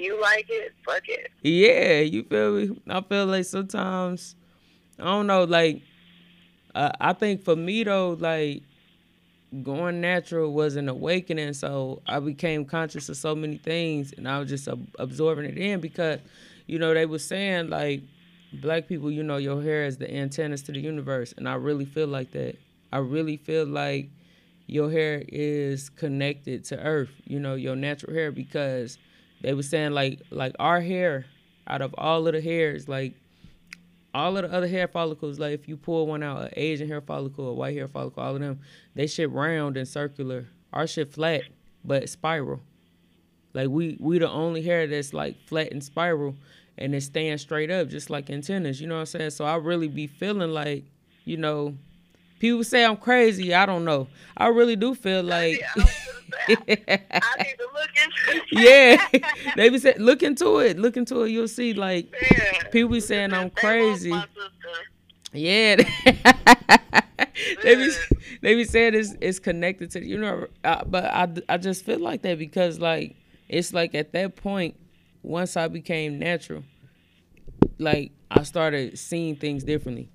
You like it? Fuck it. Yeah, you feel me? I feel like sometimes I don't know, like uh, I think for me though, like going natural was an awakening. So I became conscious of so many things, and I was just ab- absorbing it in because, you know, they were saying like black people, you know, your hair is the antennas to the universe, and I really feel like that. I really feel like your hair is connected to Earth. You know, your natural hair because they were saying like like our hair out of all of the hairs like all of the other hair follicles like if you pull one out an asian hair follicle a white hair follicle all of them they shit round and circular. Our shit flat but spiral. Like we we the only hair that's like flat and spiral and it's staying straight up just like antennas you know what i'm saying? So i really be feeling like you know people say i'm crazy i don't know i really do feel like Yeah, I was gonna say, I, I [LAUGHS] need to look into it. yeah, they be saying, look into it, look into it. You'll see, like Yeah. people be saying I'm crazy. Yeah, [LAUGHS] they be they be saying it's it's connected to you know, uh, but I I just feel like that because like it's like at that point, once I became natural, like I started seeing things differently.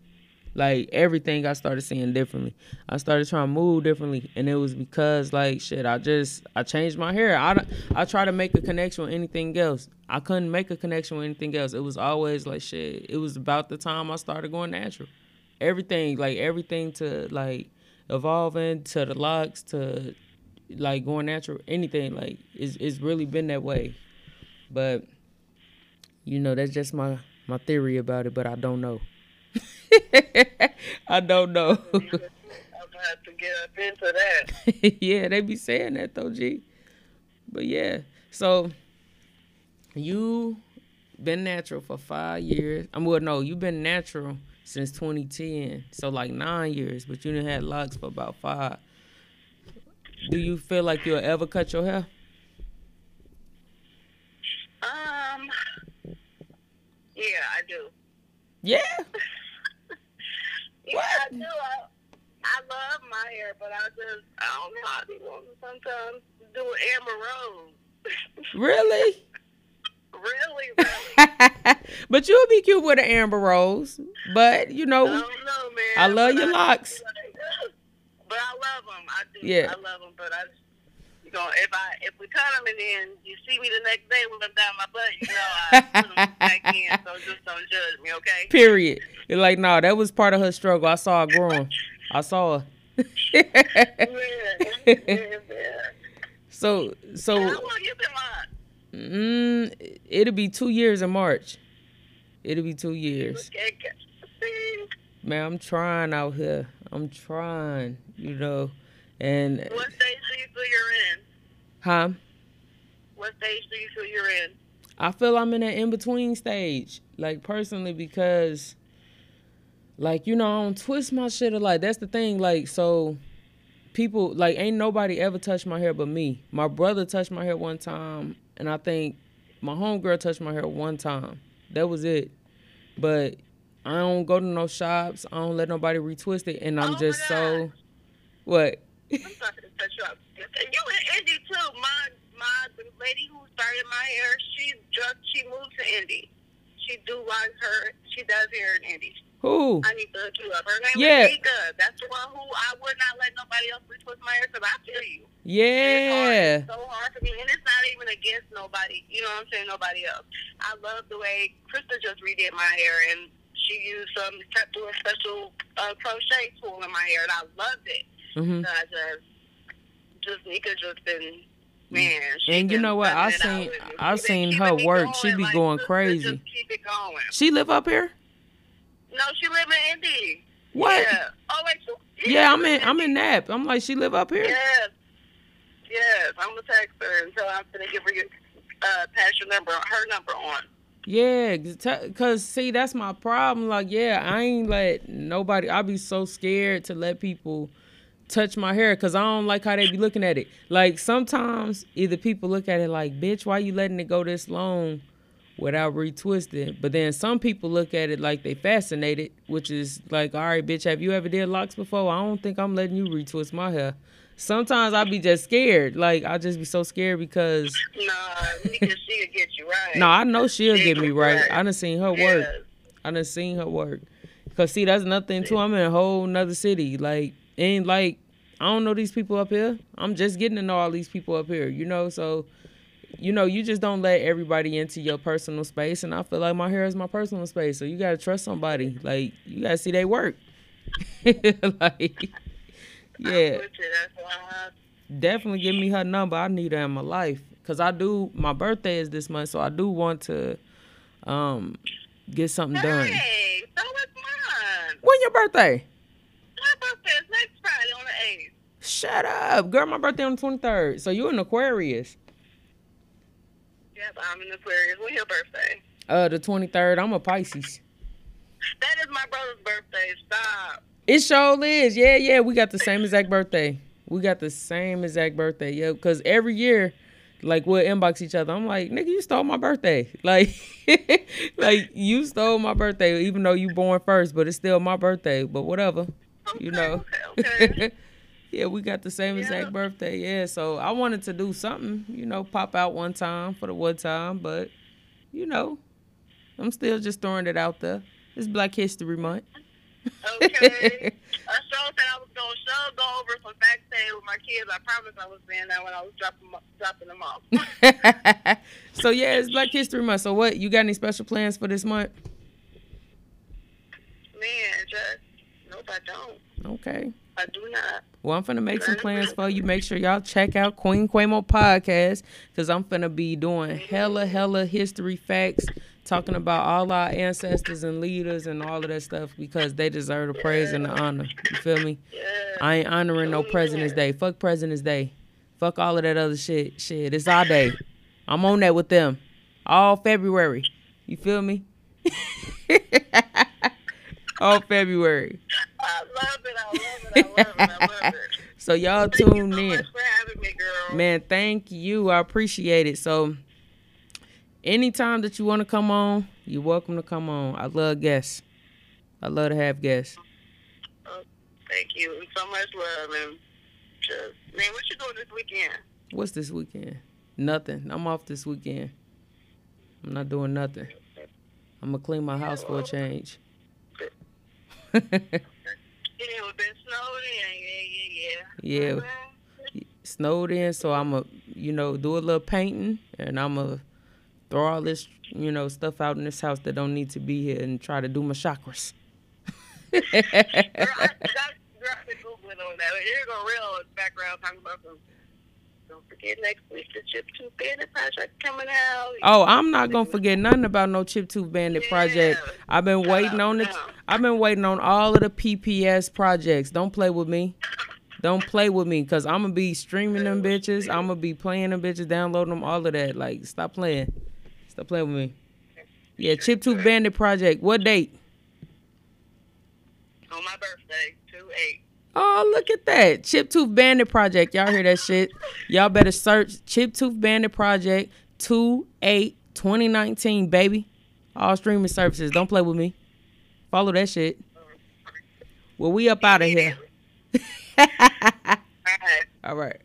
Like everything I started seeing differently. I started trying to move differently, and it was because like shit. I just I changed my hair. I I try to make a connection with anything else. I couldn't make a connection with anything else. It was always like shit. It was about the time I started going natural. Everything like everything to like evolving to the locks to like going natural. Anything like it's it's really been that way. But you know that's just my my theory about it. But I don't know. [LAUGHS] I don't know. [LAUGHS] I'm gonna have to get up into that. [LAUGHS] yeah, they be saying that though, G. But yeah, so you been natural for five years. I'm well, no, you've been natural since 2010, so like nine years. But you didn't had locks for about five. Do you feel like you'll ever cut your hair? Um. Yeah, I do. Yeah. Yeah, I do. I, I love my hair, but I just I don't know. I be wanting to sometimes do an Amber Rose. [LAUGHS] Really? really, [LAUGHS] really. but you'll be cute with an amber rose. But you I know, don't know, man. I love your just locks. like, [LAUGHS] but I love them. I do. Yeah. I love them, but I. You gonna if I if we cut them and then you see me the next day with them down my butt, you know I [LAUGHS] put them back in. So just don't judge me, okay? Period. You're like, no, that was part of her struggle. I saw her growing. I saw her. [LAUGHS] Yeah, yeah, yeah. so, How so, long you been on? mm, it'll be two years in March. It'll be two years. Okay, okay. See, Man, I'm trying out here. I'm trying, you know. And, What stage feel you're in? huh? What stage do you feel you're in? I feel I'm in that in between stage, like personally, because, like you know, I don't twist my shit a lot. That's the thing. Like so, people like ain't nobody ever touched my hair but me. My brother touched my hair one time, and I think my homegirl touched my hair one time. That was it. But I don't go to no shops. I don't let nobody retwist it, and Oh I'm my just so what. I'm sorry to cut you up. And you in Indy too. My my the lady who started my hair, she just she moved to Indy. She do like her she does hair in Indy. Who? I need to hook you up. Her name Yeah. is Nika. That's the one who I would not let nobody else retwist my hair because I feel you. Yeah. It's hard. It's so hard for me, and it's not even against nobody. You know what I'm saying? Nobody else. I love the way Krista just redid my hair, and she used some kept doing special uh, crochet tool in my hair, and I loved it. Hmm So I just, just Nika just been, man. And you know what? I seen- I She seen her work. She be like, going crazy. Just keep it going. She live up here? No, she live in Indy. What? Yeah. Oh wait. So, Yeah, I'm she in I'm in Nap. I'm like, she live up here? Yes. Yes, I'm gonna text her and her I'm gonna give her your uh, pass your number, her number on. Yeah, t- cause see, that's my problem. Like, yeah, I ain't let nobody. I be so scared to let people touch my hair, cause I don't like how they be looking at it. Like sometimes, either people look at it like, "Bitch, why you letting it go this long without retwisting?" But then some people look at it like they fascinated, which is like, "All right, bitch, have you ever did locks before? I don't think I'm letting you retwist my hair." Sometimes I be just scared. Like I just be so scared because Nah, Nika, she'll get you right. no, I know she'll She get me right. right. I done seen her work. Yes. I done seen her work. Cause see, that's nothing too. I'm in a whole nother city. Like, ain't like I don't know these people up here. I'm just getting to know all these people up here. You know, so you know, you just don't let everybody into your personal space. And I feel like my hair is my personal space. So you gotta trust somebody. Like, you gotta see they work. [LAUGHS] like, yeah, with you. That's why I definitely give me her number. I need her in my life. Cause I do. My birthday is this month, so I do want to um get something done. Hey, so mine. When your birthday? Birthday is next Friday on the 8th. Shut up, girl. My birthday on the twenty third. So you in Aquarius? Yep, I'm in Aquarius. When's your birthday? Uh, the twenty third. I'm a Pisces. That is my brother's birthday. Stop. It sure is. Yeah, yeah. We got the same exact birthday. We got the same exact birthday. Yeah, because every year, like we'll inbox each other. I'm like, nigga, you stole my birthday. [LAUGHS] Like, [LAUGHS] like you stole my birthday, even though you born first, but it's still my birthday. But whatever, you know. [LAUGHS] Okay, okay. [LAUGHS] yeah, we got the same exact birthday. Yeah, so I wanted to do something, you know, pop out one time for the one time, but you know, I'm still just throwing it out there. It's Black History Month. Okay. [LAUGHS] I sure said I was to sure go over some day with my kids. I promised I was saying that when I was dropping, dropping them off. so yeah, it's Black History Month. So what? You got any special plans for this month? Man, just, nope, I don't. Okay. I do not. Well, I'm finna make some plans for you. Make sure y'all check out Queen Quamo podcast because I'm finna be doing hella, hella history facts, talking about all our ancestors and leaders and all of that stuff because they deserve the praise and the honor. You feel me? Yeah. I ain't honoring no oh, President's Day. Fuck President's Day. Fuck all of that other shit. Shit, it's our day. I'm on that with them. All February. You feel me? [LAUGHS] all February. I love it. I love it. I love it. I love it. [LAUGHS] So y'all Thank so in. much for having me, girl. Man, thank you. I appreciate it. So, anytime that you want to come on, you're welcome to come on. I love guests. I love to have guests. Oh, thank you. And so much love. And just, man, what you doing this weekend? What's this weekend? Nothing. I'm off this weekend. I'm not doing nothing. I'm gonna clean my house for a change. [LAUGHS] Yeah, it was been snowed in. Yeah, yeah, yeah. Yeah. Mhm. snowed in, so I'm a you know do a little painting, and I'm a throw all this you know stuff out in this house that don't need to be here, and try to do my chakras. Girl, I, that, girl, I've been googling on that. Here you go, real background talking about some. Don't forget next week the Chip Bandit project coming out. Oh, I'm not gonna forget nothing about no Chip Tooth Bandit project. I've been waiting on it. them. I've been waiting on all of the PPS projects. Don't play with me. Don't play with me, cause I'm gonna be streaming them bitches. I'm gonna be playing them bitches, downloading them, all of that. Like, stop playing. Stop playing with me. Yeah, Chip Tooth Bandit project. What date? On my birthday, 2 8. Oh, look at that. Chip Tooth Bandit Project. Y'all hear that shit? Y'all better search Chip Tooth Bandit Project 2 8 2019, baby. All streaming services. Don't play with me. Follow that shit. Well, we up out of here. [LAUGHS] All right.